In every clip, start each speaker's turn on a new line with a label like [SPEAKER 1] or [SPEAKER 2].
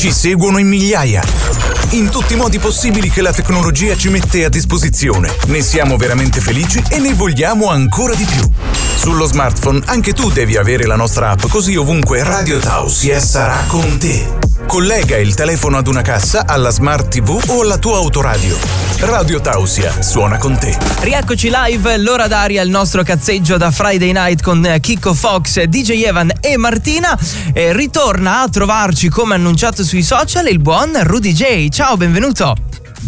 [SPEAKER 1] Ci seguono in migliaia. In tutti i modi possibili che la tecnologia ci mette a disposizione. Ne siamo veramente felici e ne vogliamo ancora di più. Sullo smartphone anche tu devi avere la nostra app, così ovunque Radio Tausia sarà con te. Collega il telefono ad una cassa, alla smart TV o alla tua autoradio. Radio Tausia suona con te.
[SPEAKER 2] Rieccoci live, l'ora d'aria, il nostro cazzeggio da Friday Night con Kiko Fox, DJ Evan e Martina. E ritorna a trovarci come annunciato sui social il buon Rudy J. Ciao, benvenuto.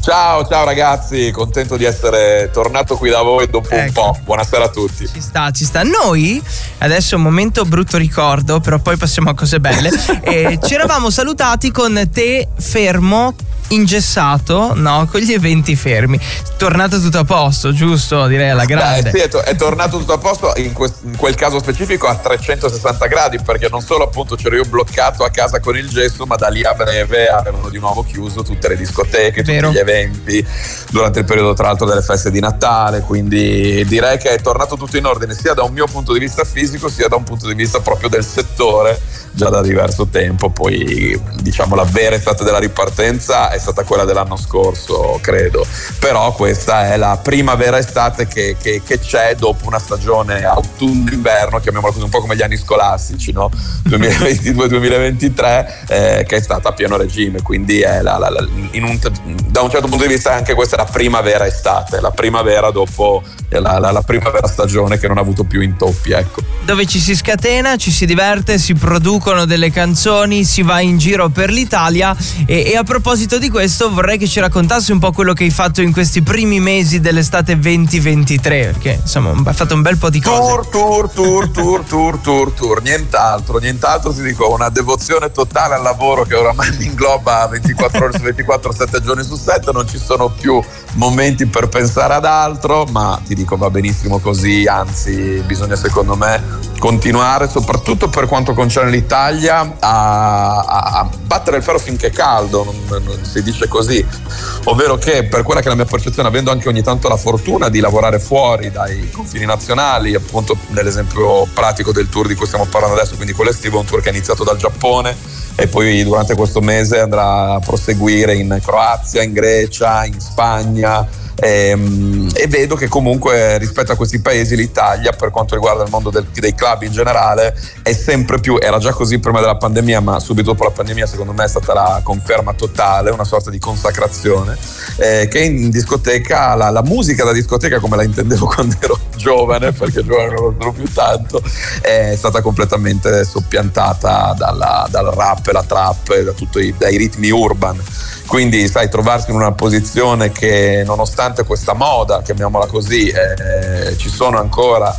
[SPEAKER 3] Ciao, ciao ragazzi, contento di essere tornato qui da voi dopo ecco. un po'. Buonasera a tutti.
[SPEAKER 2] Ci sta, ci sta. Noi, adesso un momento brutto ricordo, però poi passiamo a cose belle. e ci eravamo salutati con te fermo ingessato, no, con gli eventi fermi. Tornato tutto a posto, giusto? Direi alla grande.
[SPEAKER 3] Beh, sì, è, to- è, tornato tutto a posto in, que- in, quel caso specifico a 360 gradi, perché non solo appunto c'ero io bloccato a casa con il gesso, ma da lì a breve avevano di nuovo chiuso tutte le discoteche, Vero. tutti gli eventi durante il periodo tra l'altro delle feste di Natale, quindi direi che è tornato tutto in ordine sia da un mio punto di vista fisico sia da un punto di vista proprio del settore già da diverso tempo, poi diciamo la vera estate della ripartenza è stata quella dell'anno scorso, credo, però questa è la prima vera estate che, che, che c'è dopo una stagione autunno-inverno, chiamiamola così un po' come gli anni scolastici, no? 2022-2023, eh, che è stata a pieno regime, quindi la, la, la, un, da un certo punto di vista anche questa è la prima vera estate, la primavera dopo la, la, primavera stagione che non ha avuto più intoppi. Ecco.
[SPEAKER 2] Dove ci si scatena, ci si diverte, si producono delle canzoni, si va in giro per l'Italia e, e a proposito di questo vorrei che ci raccontassi un po' quello che hai fatto in questi primi mesi dell'estate 2023, perché insomma hai fatto un bel po' di cose.
[SPEAKER 3] Tour, tour, tour, tour, tour, tour, tour, nient'altro, nient'altro ti dico, una devozione totale al lavoro che oramai mi ingloba 24 ore su 24, 7 giorni su 7, non ci sono più momenti per pensare ad altro, ma ti dico va benissimo così, anzi bisogna secondo me continuare, soprattutto per quanto concerne l'Italia, a, a, battere il ferro finché è caldo, non, non, si dice così, ovvero che per quella che è la mia percezione, avendo anche ogni tanto la fortuna di lavorare fuori dai confini nazionali, appunto nell'esempio pratico del tour di cui stiamo parlando adesso, quindi quello estivo, un tour che è iniziato dal Giappone e poi durante questo mese andrà a proseguire in Croazia, in Grecia, in Spagna ehm, e, vedo che comunque rispetto a questi paesi l'Italia per quanto riguarda il mondo del, dei club in generale è sempre più, era già così prima della pandemia ma subito dopo la pandemia secondo me è stata la conferma totale, una sorta di consacrazione eh, che in discoteca, la, la, musica da discoteca come la intendevo quando ero giovane perché giovane non lo più tanto è stata completamente soppiantata dalla, dal rap e la trap da tutti dai ritmi urban. Quindi, sai, trovarsi in una posizione che nonostante questa moda, chiamiamola così, eh, ci sono ancora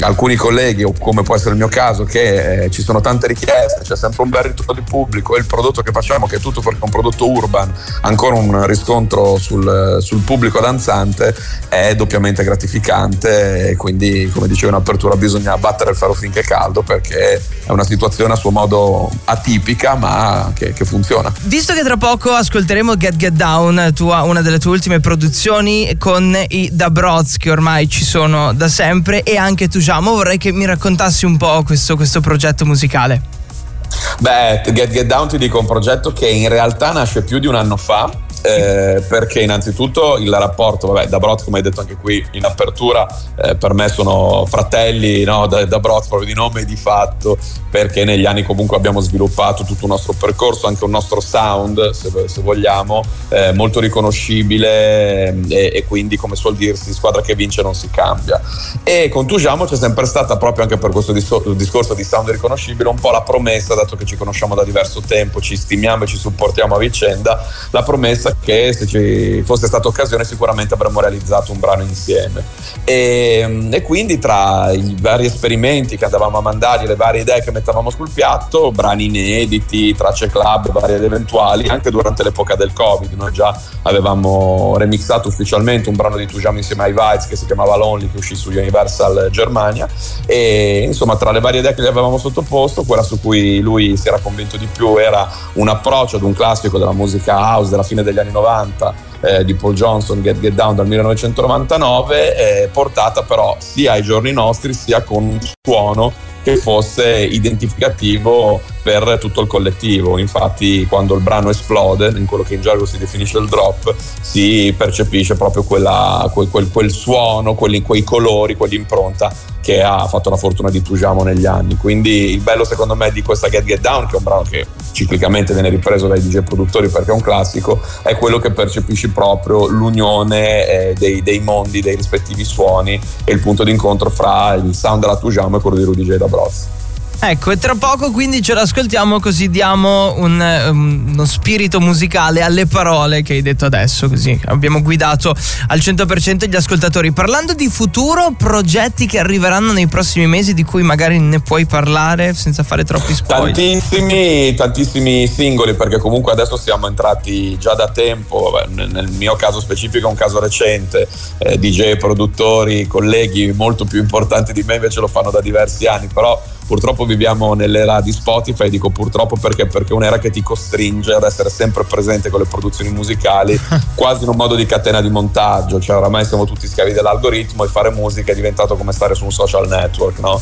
[SPEAKER 3] alcuni colleghi, o come può essere il mio caso, che eh, ci sono tante richieste, c'è sempre un bel ritorno di pubblico e il prodotto che facciamo, che è tutto perché è un prodotto urban, ancora un riscontro sul, sul pubblico danzante, è doppiamente gratificante e quindi, come dicevo in apertura, bisogna battere il ferro finché è caldo perché è una situazione a suo modo atipica ma che, che funziona.
[SPEAKER 2] Visto che tra poco ascolteremo Get Get Down, tua, una delle tue ultime produzioni con i Dabroz che ormai ci sono da sempre e anche Tujamo, vorrei che mi raccontassi un po' questo, questo progetto musicale.
[SPEAKER 3] Beh, Get Get Down ti dico un progetto che in realtà nasce più di un anno fa eh, perché innanzitutto il rapporto, vabbè, da Brot, come hai detto anche qui in apertura, eh, per me sono fratelli no, da, da Brot proprio di nome e di fatto, perché negli anni comunque abbiamo sviluppato tutto il nostro percorso, anche un nostro sound, se, se vogliamo, eh, molto riconoscibile e, e, quindi, come suol dirsi, squadra che vince non si cambia. E con Tujamo c'è sempre stata, proprio anche per questo discorso di sound riconoscibile, un po' la promessa, dato che ci conosciamo da diverso tempo, ci stimiamo e ci supportiamo a vicenda, la promessa che se ci fosse stata occasione sicuramente avremmo realizzato un brano insieme. E, e quindi tra i vari esperimenti che andavamo a mandargli, le varie idee che mettavamo sul piatto, brani inediti, tracce club, varie ed eventuali, anche durante l'epoca del Covid, noi già avevamo remixato ufficialmente un brano di Tujam insieme ai Vice che si chiamava Lonely, che uscì su Universal Germania e insomma tra le varie idee che gli avevamo sottoposto, quella su cui lui si era convinto di più era un approccio ad un classico della musica house della fine degli anni 90 eh, di Paul Johnson, Get Get Down dal 1999, eh, portata però sia ai giorni nostri sia con un suono che fosse identificativo per tutto il collettivo. Infatti, quando il brano esplode, in quello che in gergo si definisce il drop, si percepisce proprio quella, quel, quel, quel, suono, quelli, quei colori, quell'impronta che ha fatto la fortuna di Tujamo negli anni. Quindi il bello secondo me di questa Get Get Down, che è un brano che ciclicamente viene ripreso dai DJ produttori perché è un classico, è quello che percepisci proprio l'unione eh, dei, dei, mondi, dei rispettivi suoni e il punto d'incontro fra il sound della Tujamo e quello di Rudy J. da Broz.
[SPEAKER 2] Ecco, e tra poco quindi ce l'ascoltiamo così diamo un, um, uno spirito musicale alle parole che hai detto adesso, così abbiamo guidato al 100% gli ascoltatori. Parlando di futuro, progetti che arriveranno nei prossimi mesi di cui magari ne puoi parlare senza fare troppi spoiler.
[SPEAKER 3] Tantissimi, tantissimi singoli perché comunque adesso siamo entrati già da tempo, nel mio caso specifico è un caso recente, eh, DJ, produttori, colleghi molto più importanti di me invece lo fanno da diversi anni, però purtroppo viviamo nell'era di Spotify, dico purtroppo perché, perché è un'era che ti costringe ad essere sempre presente con le produzioni musicali, quasi in un modo di catena di montaggio, cioè oramai siamo tutti schiavi dell'algoritmo e fare musica è diventato come stare su un social network, no?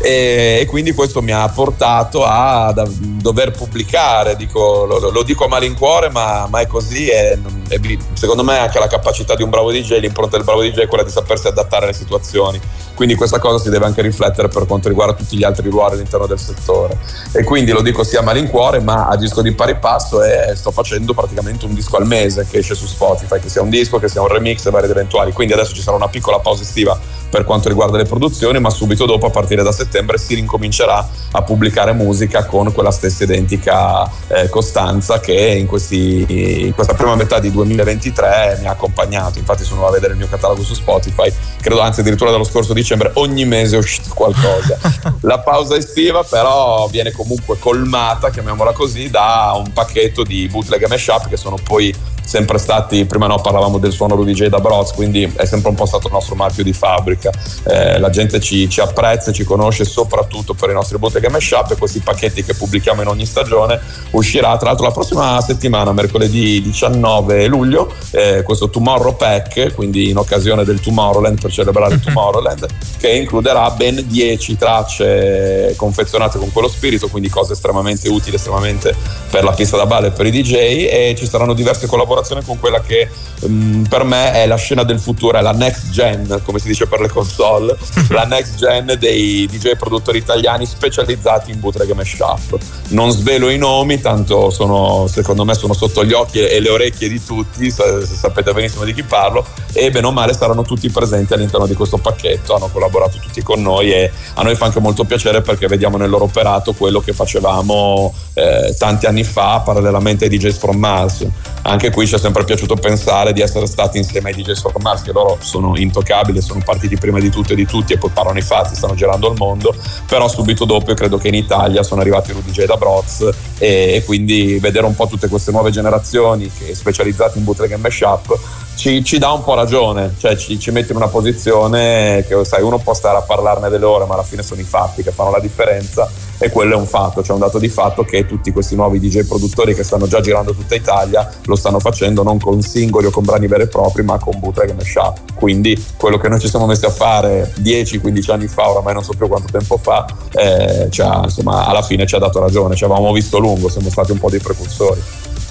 [SPEAKER 3] E, e quindi questo mi ha portato a, a dover pubblicare, dico, lo, lo, dico a malincuore, ma, ma è così e, e secondo me anche la capacità di un bravo DJ, l'impronta del bravo DJ è quella di sapersi adattare alle situazioni quindi questa cosa si deve anche riflettere per quanto riguarda tutti gli altri ruoli all'interno del settore. E quindi lo dico sia a malincuore, ma agisco di pari passo e sto facendo praticamente un disco al mese che esce su Spotify, che sia un disco, che sia un remix e vari eventuali. Quindi adesso ci sarà una piccola pausa estiva per quanto riguarda le produzioni, ma subito dopo, a partire da settembre, si rincomincerà a pubblicare musica con quella stessa identica eh, costanza che in, questi, in, questa prima metà di 2023 mi ha accompagnato. Infatti sono a vedere il mio catalogo su Spotify, credo anzi addirittura dallo scorso dicembre, ogni mese è uscito qualcosa. La pausa estiva però viene comunque colmata, chiamiamola così, da un pacchetto di bootleg e mashup che sono poi sempre stati, prima no parlavamo del suono Rudy J. Da Broz, quindi è sempre un po' stato il nostro marchio di fabbrica. Eh, la gente ci, ci, apprezza, ci conosce soprattutto per i nostri bootleg e mashup e questi pacchetti che pubblichiamo in ogni stagione. Uscirà tra l'altro la prossima settimana, mercoledì 19 luglio, eh, questo Tomorrow Pack, quindi in occasione del Tomorrowland per celebrare il Tomorrowland, che includerà ben 10 tracce confezionate con quello spirito, quindi cose estremamente utili, estremamente per la pista da ballo e per i DJ e ci saranno diverse collaborazioni collaborazione con quella che um, per me è la scena del futuro, è la next gen, come si dice per le console, la next gen dei DJ produttori italiani specializzati in bootleg mashup. Non svelo i nomi, tanto sono, secondo me sono sotto gli occhi e le orecchie di tutti, sapete benissimo di chi parlo, e bene o male saranno tutti presenti all'interno di questo pacchetto, hanno collaborato tutti con noi e a noi fa anche molto piacere perché vediamo nel loro operato quello che facevamo eh, tanti anni fa parallelamente ai DJs from Mars. Anche qui ci è sempre piaciuto pensare di essere stati insieme ai DJs from Mars, che loro sono intoccabili, sono partiti prima di tutto e di tutti e poi parlano i fatti, stanno girando il mondo, però subito dopo io credo che in Italia sono arrivati Rudy J da Broz e, e, quindi vedere un po' tutte queste nuove generazioni che specializzate in bootleg e mashup ci, ci, dà un po' ragione, cioè ci, ci mette in una posizione che sai, uno può stare a parlarne delle ore, ma alla fine sono i fatti che fanno la differenza e quello è un fatto, cioè un dato di fatto che tutti questi nuovi DJ produttori che stanno già girando tutta Italia lo stanno facendo non con singoli o con brani veri e propri, ma con bootleg e mashup. Quindi quello che noi ci siamo messi a fare 10-15 anni fa, oramai non so più quanto tempo fa, eh, cioè, insomma, alla fine ci ha dato ragione, ci avevamo visto lungo, siamo stati un po' dei precursori.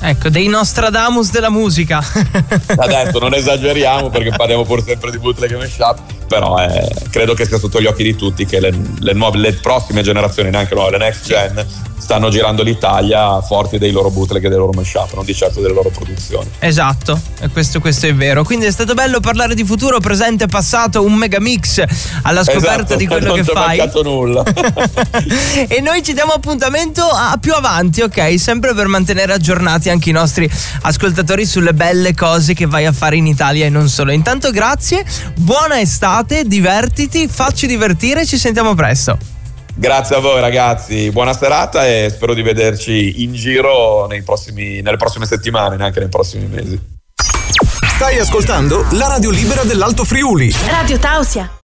[SPEAKER 2] Ecco, dei Nostradamus della musica.
[SPEAKER 3] Adesso non esageriamo perché parliamo pur sempre di bootleg e mashup, però eh, credo che sia sotto gli occhi di tutti che le, le, nuove, le prossime generazioni, neanche nuove, le next gen, stanno girando l'Italia forti dei loro bootleg e dei loro mashup, non di certo delle loro produzioni.
[SPEAKER 2] Esatto, e questo, questo, è vero. Quindi è stato bello parlare di futuro, presente e passato, un mega mix alla scoperta esatto, di quello che fai.
[SPEAKER 3] Non ti nulla.
[SPEAKER 2] e noi ci diamo appuntamento a più avanti, ok? Sempre per mantenere aggiornati anche i nostri ascoltatori sulle belle cose che vai a fare in Italia e non solo. Intanto grazie, buona estate, divertiti, facci divertire, ci sentiamo presto.
[SPEAKER 3] Grazie a voi ragazzi, buona serata e spero di vederci in giro prossimi, nelle prossime settimane, neanche nei prossimi mesi.
[SPEAKER 1] Stai ascoltando la radio libera dell'Alto Friuli.
[SPEAKER 4] Radio Tausia.